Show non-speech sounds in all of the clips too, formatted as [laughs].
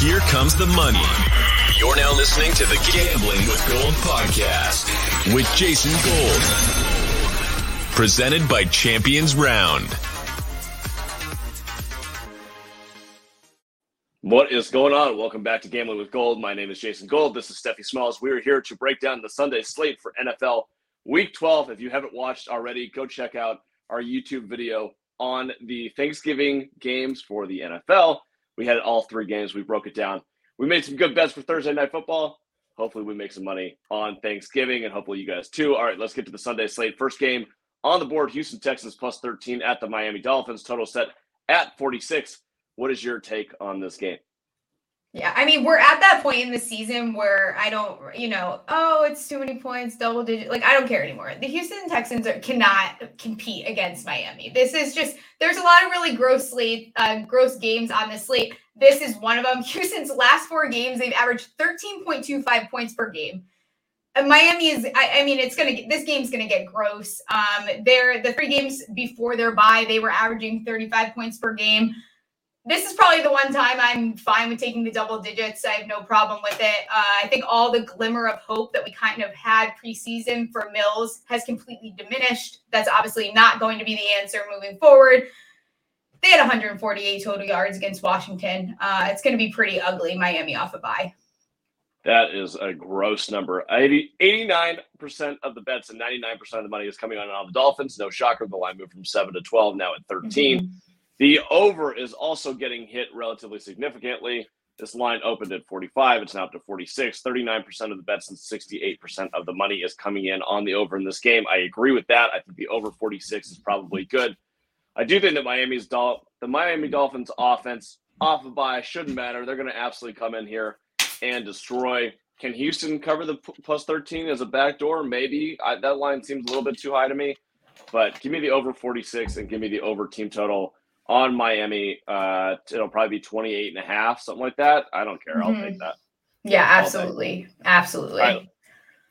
Here comes the money. You're now listening to the Gambling with Gold podcast with Jason Gold. Presented by Champions Round. What is going on? Welcome back to Gambling with Gold. My name is Jason Gold. This is Steffi Smalls. We are here to break down the Sunday slate for NFL Week 12. If you haven't watched already, go check out our YouTube video on the Thanksgiving games for the NFL. We had all three games. We broke it down. We made some good bets for Thursday night football. Hopefully, we make some money on Thanksgiving, and hopefully, you guys too. All right, let's get to the Sunday slate. First game on the board: Houston Texans plus 13 at the Miami Dolphins. Total set at 46. What is your take on this game? Yeah, I mean, we're at that point in the season where I don't, you know, oh, it's too many points, double digit. Like, I don't care anymore. The Houston Texans are, cannot compete against Miami. This is just, there's a lot of really gross slate, uh, gross games on this slate. This is one of them. [laughs] Houston's last four games, they've averaged 13.25 points per game. And Miami is, I, I mean, it's going to this game's going to get gross. Um, they're, the three games before their bye, they were averaging 35 points per game this is probably the one time I'm fine with taking the double digits. I have no problem with it. Uh, I think all the glimmer of hope that we kind of had preseason for Mills has completely diminished. That's obviously not going to be the answer moving forward. They had 148 total yards against Washington. Uh, it's going to be pretty ugly. Miami off a bye. That is a gross number. 80, 89% of the bets and 99% of the money is coming on, the Dolphins. No shocker. The line moved from 7 to 12, now at 13. Mm-hmm. The over is also getting hit relatively significantly. This line opened at 45. It's now up to 46. 39% of the bets and 68% of the money is coming in on the over in this game. I agree with that. I think the over 46 is probably good. I do think that Miami's Dol- the Miami Dolphins offense off of bye shouldn't matter. They're going to absolutely come in here and destroy. Can Houston cover the p- plus 13 as a backdoor? Maybe. I, that line seems a little bit too high to me. But give me the over 46 and give me the over team total on Miami. Uh, it'll probably be 28 and a half, something like that. I don't care. Mm-hmm. I'll take that. Yeah, absolutely. Absolutely. Right.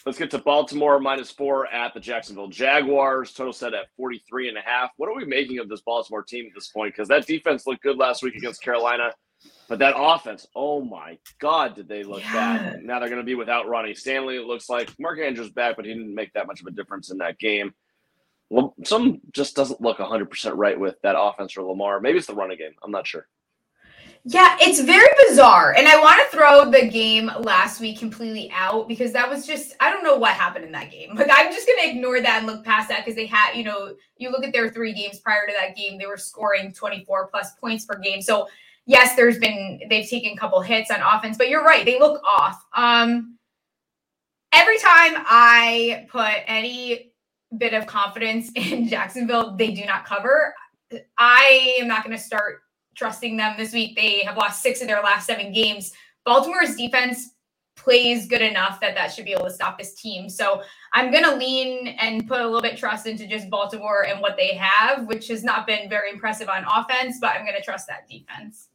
Let's get to Baltimore minus four at the Jacksonville Jaguars. Total set at 43 and a half. What are we making of this Baltimore team at this point? Because that defense looked good last week against Carolina. But that offense, oh my God, did they look yeah. bad? Now they're going to be without Ronnie Stanley. It looks like Mark Andrews back, but he didn't make that much of a difference in that game. Well, some just doesn't look 100% right with that offense for Lamar. Maybe it's the running game. I'm not sure. Yeah, it's very bizarre. And I want to throw the game last week completely out because that was just, I don't know what happened in that game. [laughs] Like, I'm just going to ignore that and look past that because they had, you know, you look at their three games prior to that game, they were scoring 24 plus points per game. So, yes, there's been, they've taken a couple hits on offense, but you're right. They look off. Um, every time I put any bit of confidence [laughs] in Jacksonville. They do not cover. I am not going to start trusting them this week. They have lost six of their last seven games. Baltimore's defense plays good enough that that should be able to stop this team. So I'm going to lean and put a little bit trust into just Baltimore and what they have, which has not been very impressive on offense, but I'm going to trust that defense.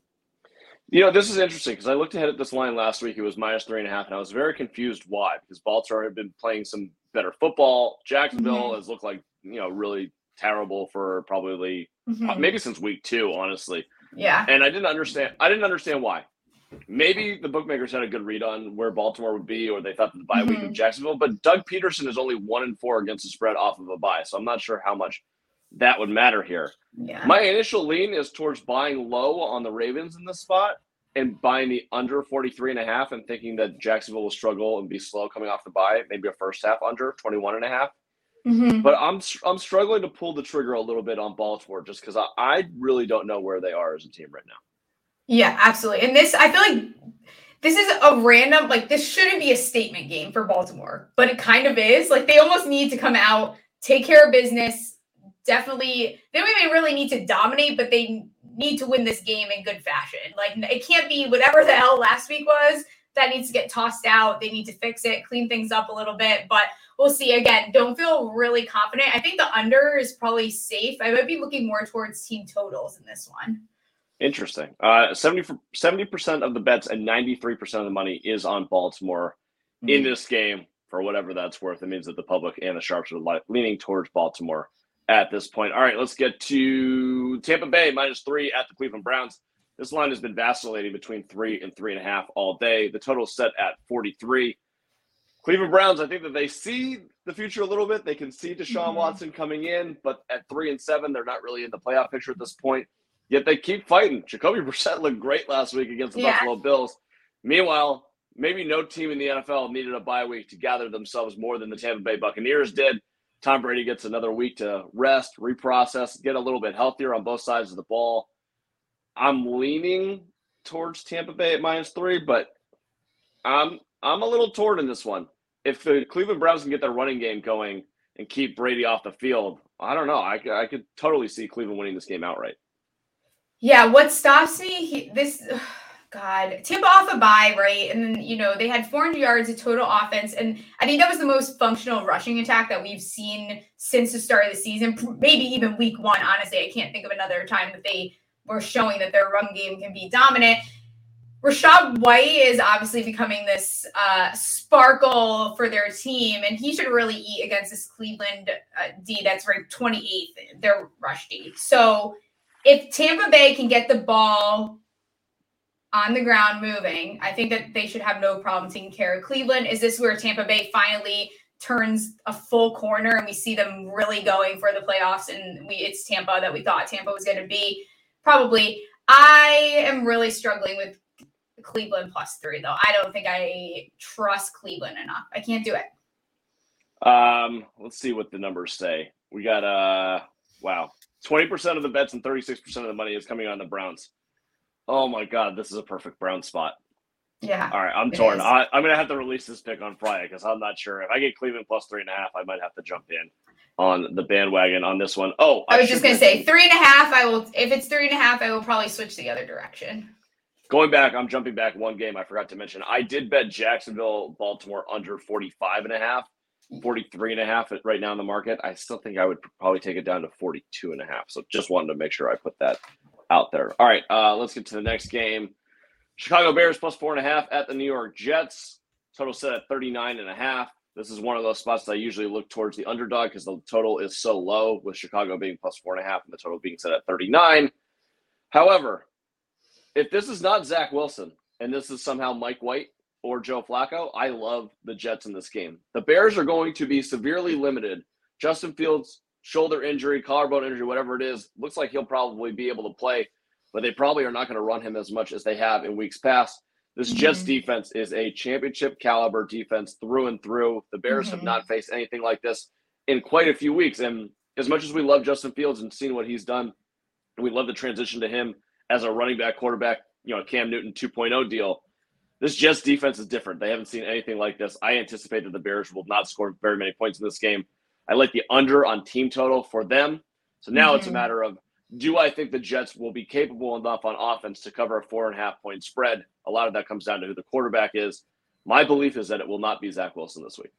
You know, this is interesting because I looked ahead at this line last week. It was minus three and a half, and I was very confused why because Baltimore had been playing some better football. Jacksonville mm-hmm. has looked like you know really terrible for probably mm-hmm. maybe since week two, honestly. Yeah. And I didn't understand. I didn't understand why. Maybe the bookmakers had a good read on where Baltimore would be, or they thought the bye mm-hmm. week of mm-hmm. Jacksonville. But Doug Pederson is only one and four against the spread off of a bye, so I'm not sure how much that would matter here. Yeah. My initial lean is towards buying low on the Ravens in this spot and buying the under 43 and a half and thinking that Jacksonville will struggle and be slow coming off the bye, maybe a first half under 21 and a half. Mm-hmm. But I'm I'm struggling to pull the trigger a little bit on Baltimore just because I, I really don't know where they are as a team right now. Yeah, absolutely. And this, I feel like this is a random, like, this shouldn't be a statement game for Baltimore, but it kind of is. Like, they almost need to come out, take care of business. Definitely, they don't even really need to dominate, but they need to win this game in good fashion. Like it can't be whatever the hell last week was that needs to get tossed out. They need to fix it, clean things up a little bit. But we'll see. Again, don't feel really confident. I think the under is probably safe. I might be looking more towards team totals in this one. Interesting. Uh, 70 percent of the bets and ninety three percent of the money is on Baltimore mm-hmm. in this game. For whatever that's worth, it means that the public and the sharps are leaning towards Baltimore at this point. All right, let's get to Tampa Bay minus three at the Cleveland Browns. This line has been vacillating between three and three and a half all day. The total is set at 43. Cleveland Browns, I think that they see the future a little bit. They can see Deshaun mm-hmm. Watson coming in, but at three and seven, they're not really in the playoff picture at this point. Yet they keep fighting. Jacoby [laughs] Brissett looked great last week against the yeah. Buffalo Bills. Meanwhile, maybe no team in the NFL needed a bye week to gather themselves more than the Tampa Bay Buccaneers did. Tom Brady gets another week to rest, reprocess, get a little bit healthier on both sides of the ball. I'm leaning towards Tampa Bay at minus three, but I'm I'm a little torn in this one. If the Cleveland Browns can get their running game going and keep Brady off the field, I don't know. I, I could totally see Cleveland winning this game outright. Yeah, what stops me? He, this God, tip off a bye, right? And then, you know, they had 400 yards of total offense. And I think that was the most functional rushing attack that we've seen since the start of the season, maybe even week one. Honestly, I can't think of another time that they were showing that their run game can be dominant. Rachaad White is obviously becoming this uh, sparkle for their team, and he should really eat against this Cleveland uh, D that's ranked 28th, their rush D. So if Tampa Bay can get the ball on the ground moving. I think that they should have no problem taking care of Cleveland. Is this where Tampa Bay finally turns a full corner and we see them really going for the playoffs and we it's Tampa that we thought Tampa was going to be? Probably. I am really struggling with Cleveland plus 3 though. I don't think I trust Cleveland enough. I can't do it. Um, let's see what the numbers say. We got uh wow. 20% of the bets and 36% of the money is coming on the Browns. Oh my god, this is a perfect brown spot. Yeah. All right, I'm torn. I, am gonna have to release this pick on Friday because I'm not sure if I get Cleveland plus three and a half, I might have to jump in on the bandwagon on this one. Oh, I, I was just gonna say three and a half. I will if it's three and a half, I will probably switch the other direction. Going back, I'm jumping back one game. I forgot to mention. I did bet Jacksonville, Baltimore under 45 and a half. 43 and a half right now in the market. I still think I would probably take it down to 42 and a half. So just wanted to make sure I put that out there. All right, uh, let's get to the next game. Chicago Bears plus four and a half at the New York Jets. Total set at 39 and a half. This is one of those spots that I usually look towards the underdog because the total is so low, with Chicago being plus four and a half and the total being set at 39. However, if this is not Zach Wilson and this is somehow Mike White or Joe Flacco, I love the Jets in this game. The Bears are going to be severely limited. Justin Fields shoulder injury, collarbone injury, whatever it is, looks like he'll probably be able to play, but they probably are not going to run him as much as they have in weeks past. This mm-hmm. Jets defense is a championship caliber defense through and through. The Bears mm-hmm. have not faced anything like this in quite a few weeks. And as much as we love Justin Fields and seeing what he's done, we love the transition to him as a running back quarterback, you know, Cam Newton 2.0 deal. This Jets defense is different. They haven't seen anything like this. I anticipate that the Bears will not score very many points in this game. I like the under on team total for them. So now mm-hmm. it's a matter of do I think the Jets will be capable enough on offense to cover a four and a half point spread? A lot of that comes down to who the quarterback is. My belief is that it will not be Zach Wilson this week.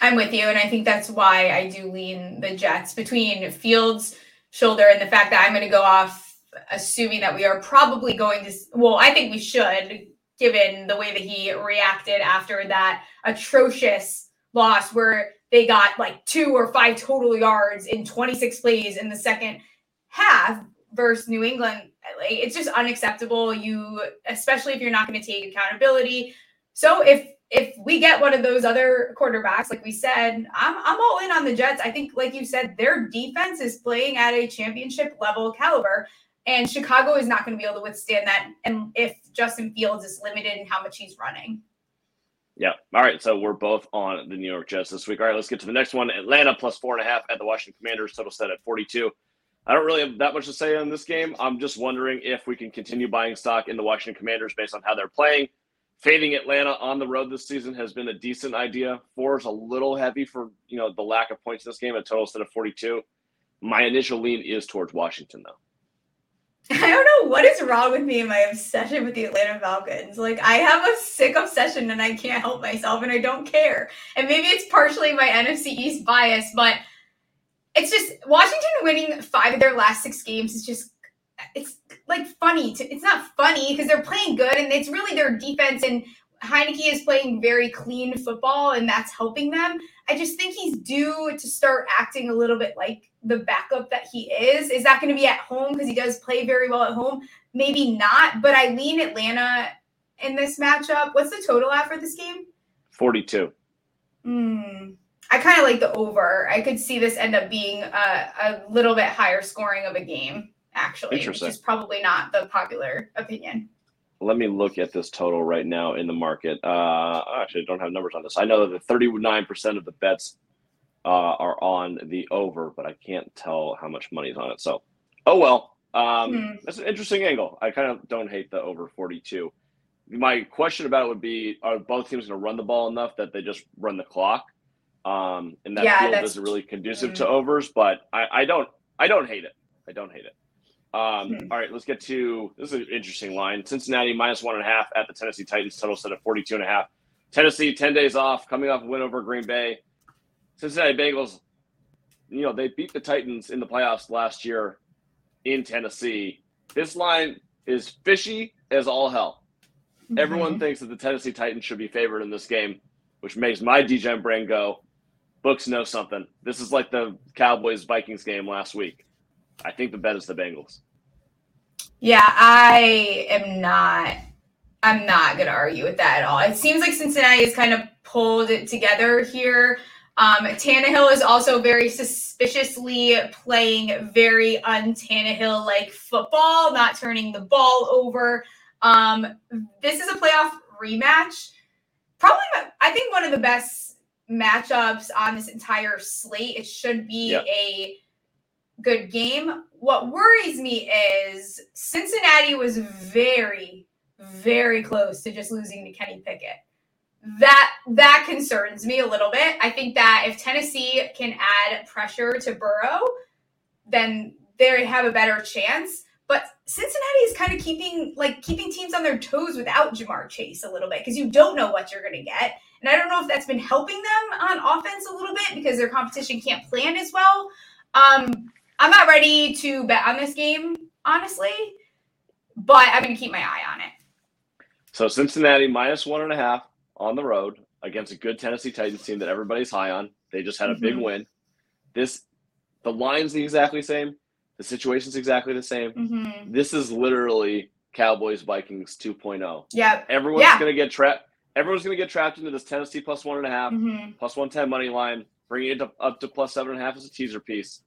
I'm with you, and I think that's why I do lean the Jets between Fields' shoulder and the fact that I'm going to go off assuming that we are probably going to. Well, I think we should, given the way that he reacted after that atrocious loss, where they got like two or five total yards in 26 plays in the second half versus New England. It's just unacceptable. You, especially if you're not going to take accountability. So if if we get one of those other quarterbacks, like we said, I'm I'm all in on the Jets. I think, like you said, their defense is playing at a championship level caliber, and Chicago is not going to be able to withstand that. And if Justin Fields is limited in how much he's running. Yeah. All right. So we're both on the New York Jets this week. All right. Let's get to the next one. Atlanta plus four and a half at the Washington Commanders. Total set at 42. I don't really have that much to say on this game. I'm just wondering if we can continue buying stock in the Washington Commanders based on how they're playing. Fading Atlanta on the road this season has been a decent idea. Four is a little heavy for you know the lack of points in this game. A total set of 42. My initial lean is towards Washington though. [laughs] I don't know what is wrong with me and my obsession with the Atlanta Falcons. Like I have a sick obsession and I can't help myself and I don't care. And maybe it's partially my NFC East bias, but it's just Washington winning five of their last six games is just it's like funny. To, it's not funny because they're playing good and it's really their defense and Heinicke is playing very clean football and that's helping them. I just think he's due to start acting a little bit like the backup that he is. Is that going to be at home because he does play very well at home? Maybe not, but I lean Atlanta in this matchup. What's the total at for this game? 42. Hmm. I kind of like the over. I could see this end up being a, a little bit higher scoring of a game, actually, which Interesting. is probably not the popular opinion. Let me look at this total right now in the market. Uh, actually, I don't have numbers on this. I know that 39% of the bets uh, are on the over, but I can't tell how much money is on it. So, oh well. Um, Hmm. That's an interesting angle. I kind of don't hate the over 42. My question about it would be are both teams going to run the ball enough that they just run the clock? Um, and that Yeah, field isn't really conducive Mm. to overs, but I, I don't I don't hate it. I don't hate it. Um, Hmm. All right, let's get to this is an interesting line. Cincinnati minus one and a half at the Tennessee Titans, total set at 42 and a half. Tennessee, 10 days off, coming off a win over Green Bay. Cincinnati Bengals, you know, they beat the Titans in the playoffs last year in Tennessee. This line is fishy as all hell. Everyone Mhm. thinks that the Tennessee Titans should be favored in this game, which makes my DGen brain go, books know something. This is like the Cowboys Vikings game last week. I think the bet is the Bengals. Yeah, I am not. I'm not going to argue with that at all. It seems like Cincinnati has kind of pulled it together here. Um, Tannehill is also very suspiciously playing very un Tannehill like football, not turning the ball over. Um, this is a playoff rematch. Probably, I think, one of the best matchups on this entire slate. It should be Yeah. a good game. What worries me is Cincinnati was very, very close to just losing to Kenny Pickett. That that concerns me a little bit. I think that if Tennessee can add pressure to Burrow, then they have a better chance. But Cincinnati is kind of keeping like keeping teams on their toes without Ja'Marr Chase a little bit because you don't know what you're going to get. And I don't know if that's been helping them on offense a little bit because their competition can't plan as well. Um, I'm not ready to bet on this game, honestly, but I'm going to keep my eye on it. So Cincinnati minus one and a half on the road against a good Tennessee Titans team that everybody's high on. They just had a big Mhm. win. This the line's exactly the exactly same. The situation's exactly the same. Mm-hmm. This is literally Cowboys Vikings 2.0. Yeah. Everyone's Yeah. gonna get trapped. Everyone's gonna get trapped into this Tennessee plus one and a half, Mm-hmm. plus one ten money line, bringing it to, up to plus seven and a half as a teaser piece.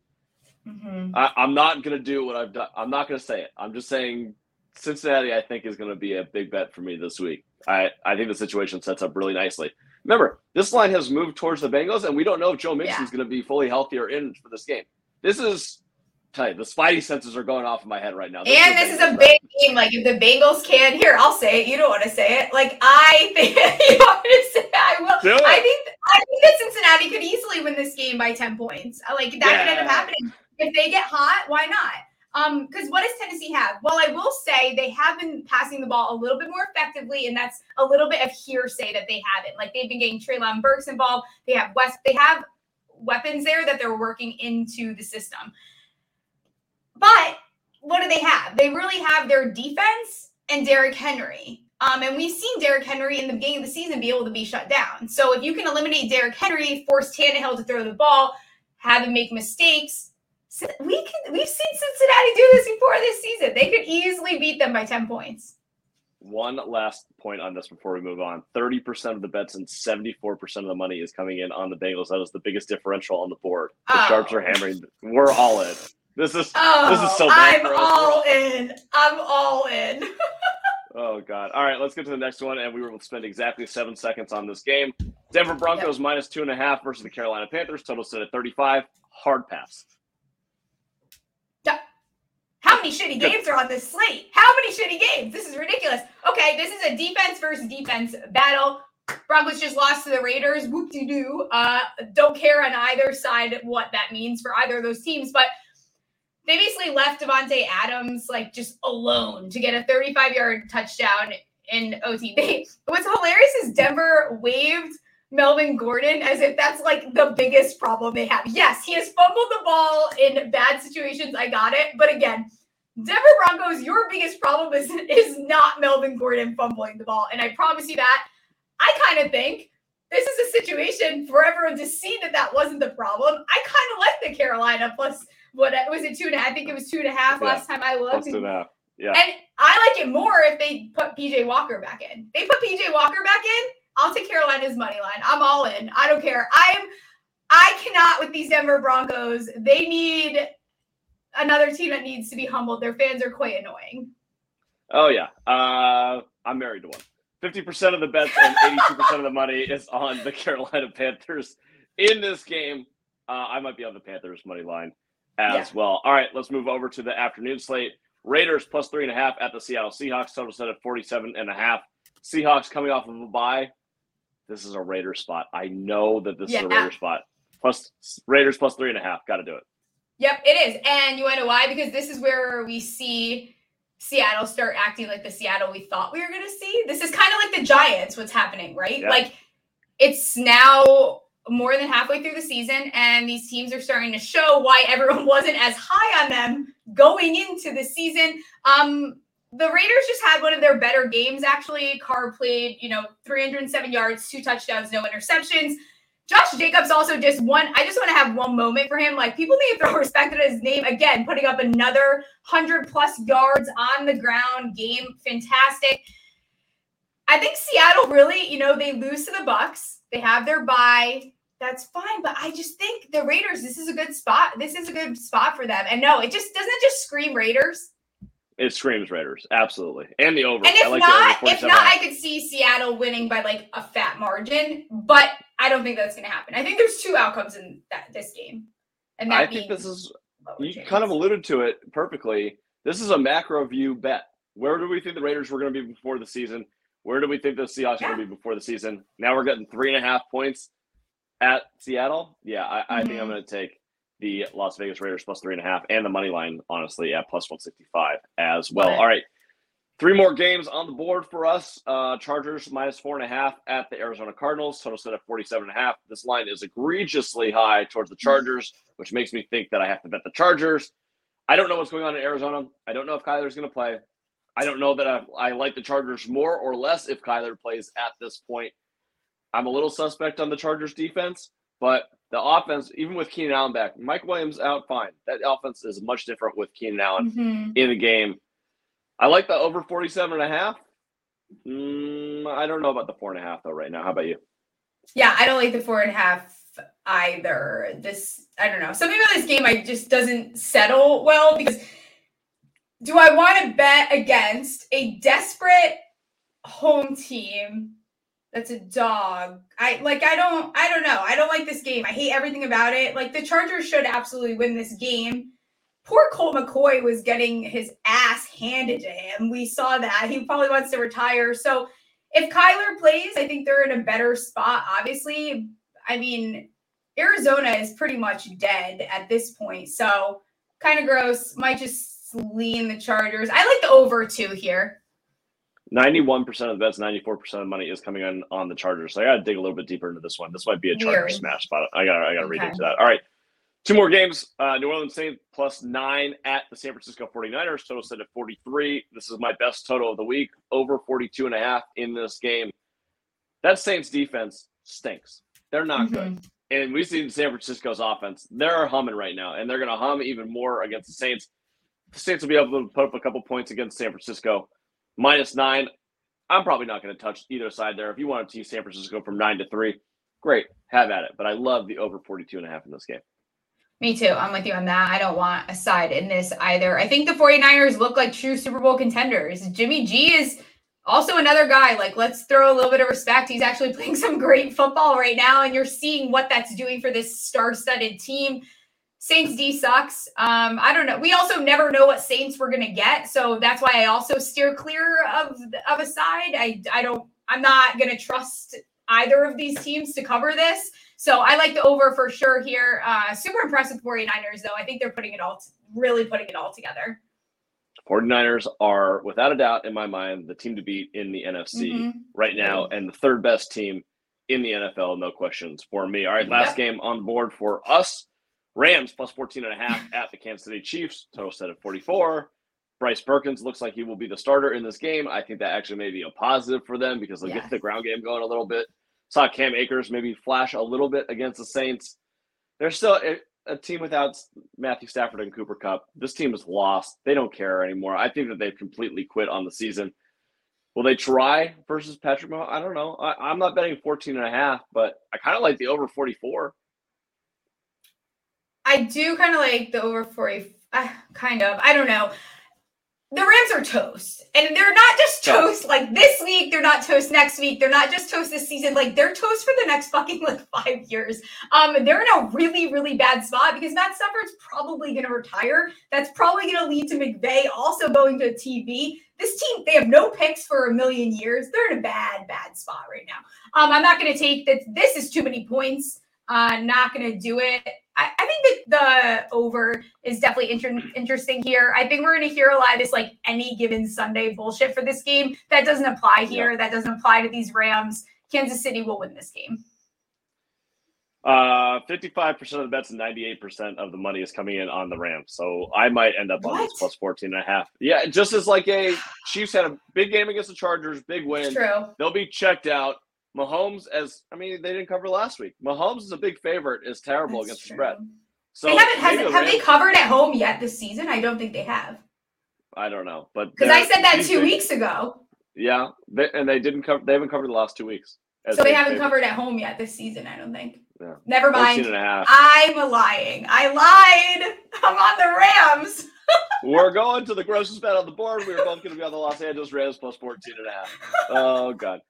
Mm-hmm. I, I'm not gonna do what I've done. I'm not gonna say it. I'm just saying Cincinnati. I think is gonna be a big bet for me this week. I I think the situation sets up really nicely. Remember, this line has moved towards the Bengals, and we don't know if Joe Mixon's Yeah. gonna be fully healthy or in for this game. This is. Tell you, the Spidey senses are going off in my head right now. And this is a bet. big game. Like if the Bengals can, here I'll say it. You don't want to say it. Like I [laughs] think you want me to say it, I will. Do it. I think I think that Cincinnati could easily win this game by ten points. Like that could end up happening if they get hot. Why not? Um, because what does Tennessee have? Well, I will say they have been passing the ball a little bit more effectively, and that's a little bit of hearsay that they haven't. Like they've been getting Treylon Burks involved. They have West. They have weapons there that they're working into the system. But what do they have? They really have their defense and Derrick Henry. Um, and we've seen Derrick Henry in the beginning of the season be able to be shut down. So if you can eliminate Derrick Henry, force Tannehill to throw the ball, have him make mistakes, we can we've seen Cincinnati do this before this season. They could easily beat them by 10 points. One last point on this before we move on. 30% of the bets and 74% of the money is coming in on the Bengals. That is the biggest differential on the board. The Oh. Sharps are hammering. We're all in. This is Oh, This is so oh, bad I'm for us. all in. I'm all in. [laughs] oh god. All right, let's get to the next one. And we will spend exactly seven seconds on this game. Denver Broncos minus two and a half versus the Carolina Panthers. Total set at 35. Hard pass. How many shitty games are on this slate? How many shitty games? This is ridiculous. Okay, this is a defense versus defense battle. Broncos just lost to the Raiders. Whoop de doo. Uh, don't care on either side what that means for either of those teams, but they basically left Davante Adams like just alone to get a 35 yard touchdown in OT. [laughs] They, what's hilarious is Denver waived Melvin Gordon as if that's like the biggest problem they have. Yes, he has fumbled the ball in bad situations. I got it. But again, Denver Broncos, your biggest problem is, is not Melvin Gordon fumbling the ball. And I promise you that. I kind of think this is a situation for everyone to see that that wasn't the problem. I kind of like the Carolina plus what was it two and a half? I think it was two and a half Yeah. last time I looked. Plus two and a half. Yeah. And I like it more if they put PJ Walker back in. They put PJ Walker back in. I'll take Carolina's money line. I'm all in. I don't care. I'm I cannot with these Denver Broncos. They need another team that needs to be humbled. Their fans are quite annoying. Oh yeah. Uh, I'm married to one. Fifty percent of the bets and eighty-two percent of the money is on the Carolina Panthers in this game. Uh, I might be on the Panthers money line as Yeah. well. All right, let's move over to the afternoon slate. Raiders plus three and a half at the Seattle Seahawks. Total set at 47 and a half. Seahawks coming off of a bye. This is a Raiders spot. I know that this is a Raiders spot. Plus Raiders plus three and a half. Got to do it. Yep, it is. And you want to know why? Because this is where we see Seattle start acting like the Seattle we thought we were going to see. This is kind of like the Giants, what's happening, right? Yeah. Like it's now more than halfway through the season, and these teams are starting to show why everyone [laughs] wasn't as high on them going into the season. Um, the Raiders just had one of their better games, actually. Carr played, you know, 307 yards, two touchdowns, no interceptions. Josh Jacobs also just one. I just want to have one moment for him. Like people need to throw [laughs] respect at his name again, putting up another hundred plus yards on the ground game. Fantastic. I think Seattle really, you know, they lose to the Bucks. They have their bye. That's fine, but I just think the Raiders. This is a good spot. This is a good spot for them. And no, it just doesn't it just scream Raiders. It screams Raiders, absolutely, and the over. And if I like not, if not, and a half. I could see Seattle winning by like a fat margin. But I don't think that's going to happen. I think there's two outcomes in that this game, and that I think this is you chance. kind of alluded to it perfectly. This is a macro view bet. Where do we think the Raiders were going to be before the season? Where do we think the Seahawks are going to be before the season? Now we're getting three and a half points at Seattle. Yeah, I, I think I'm Mhm. going to take the Las Vegas Raiders plus three and a half and the money line, honestly, at plus 165 as well. All right. Three more games on the board for us. Uh, Chargers minus four and a half at the Arizona Cardinals. Total set at 47 and a half. This line is egregiously high towards the Chargers, which makes me think that I have to bet the Chargers. I don't know what's going on in Arizona. I don't know if Kyler's going to play. I don't know that I, I like the Chargers more or less if Kyler plays at this point. I'm a little suspect on the Chargers defense, but the offense, even with Keenan Allen back, Mike Williams out fine. That offense is much different with Keenan Allen Mhm. in the game. I like the over 47 and a half. Mm, I don't know about the four and a half though right now. How about you? Yeah, I don't like the four and a half either. This, I don't know. Something about this game I just doesn't settle well because do I want to bet against a desperate home team that's a dog? I like I don't I don't know. I don't like this game. I hate everything about it. Like the Chargers should absolutely win this game. Poor Colt McCoy was getting his ass handed to him. We saw that. He probably wants to retire. So if Kyler plays, I think they're in a better spot. Obviously, I mean, Arizona is pretty much dead at this point. So kind of gross. Might just lean the Chargers. I like the over two here. 91% of the bets, 94% of the money is coming on on the Chargers. So I got to dig a little bit deeper into this one. This might be a Charger Weird. smash spot. I got I got to read into that. All right. Two more games. Uh, New Orleans Saints plus nine at the San Francisco 49ers. Total set at 43. This is my best total of the week. Over 42 and a half in this game. That Saints defense stinks. They're not good. Mhm. And we've seen San Francisco's offense. They're humming right now, and they're going to hum even more against the Saints. The Saints will be able to put up a couple points against San Francisco. Minus nine. I'm probably not going to touch either side there. If you want to see San Francisco from nine to three, great. Have at it. But I love the over 42 and a half in this game. Me too. I'm with you on that. I don't want a side in this either. I think the 49ers look like true Super Bowl contenders. Jimmy G is also another guy. Like, let's throw a little bit of respect. He's actually [laughs] playing some great football right now, and you're seeing what that's doing for this star studded team. Saints D sucks. Um, I don't know. We also never know what Saints we're gonna get, so that's why I also steer clear of of a side. I I don't. I'm not gonna trust either of these teams to cover this. So I like the over for sure here. Uh, super impressed with 49ers though. I think they're putting it all, really putting it all together. 49ers are, without a doubt, in my mind, the team to beat in the NFC Mhm. right now and the third best team in the NFL, no questions for me. All right, last Yep. game on board for us. Rams plus 14 and a half [laughs] at the Kansas City Chiefs, total set at 44. Bryce Perkins looks like he will be the starter in this game. I think that actually may be a positive for them because they'll Yes. get the ground game going a little bit. Saw Cam Akers maybe flash a little bit against the Saints. They're still a, a team without Matthew Stafford and Cooper Kupp. This team is lost. They don't care anymore. I think that they've completely quit on the season. Will they try versus Patrick Mahomes? I don't know. I, am not betting 14 and a half, but I kind of like the over 44. I do kind of like the over 40. Uh, kind of. I don't know the Rams are toast. And they're not just toast like this week, they're not toast next week, they're not just toast this season, like they're toast for the next fucking like five years. Um, they're in a really, really bad spot because Matt Stafford's probably gonna retire. That's probably gonna lead to McVay also going to TV. This team, they have no picks for a million years. They're in a bad, bad spot right now. Um, I'm not gonna take that this is too many points. Uh, not gonna do it. I, I think that the over is definitely inter- interesting here. I think we're going to hear a lot of this like any given Sunday bullshit for this game. That doesn't apply here. That doesn't apply to these Rams. Kansas City will win this game. Uh, 55% of the bets and 98% of the money is coming in on the Rams. So I might end up on this plus 14 and a half. Yeah, just as like a Chiefs had a big game against the Chargers, big win. True. They'll be checked out. Mahomes, as I mean, they didn't cover last week. Mahomes is a big favorite, is terrible That's against true. the spread. So they haven't has, have Rams, they covered at home yet this season? I don't think they have. I don't know, but because I said that two weeks ago. Yeah, they, and they didn't cover. They haven't covered the last two weeks. So they haven't favorite. covered at home yet this season. I don't think. Yeah. Never mind. I'm lying. I lied. I'm on the Rams. [laughs] We're going to the grossest bet on the board. We are both going to be on the Los Angeles Rams plus 14 and a half. Oh, God.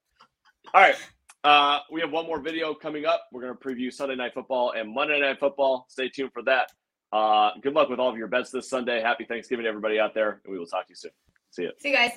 All right. Uh, we have one more video coming up. We're going to preview Sunday Night Football and Monday Night Football. Stay tuned for that. Uh, good luck with all of your bets this Sunday. Happy Thanksgiving to everybody out there, and we will talk to you soon. See you. See you guys.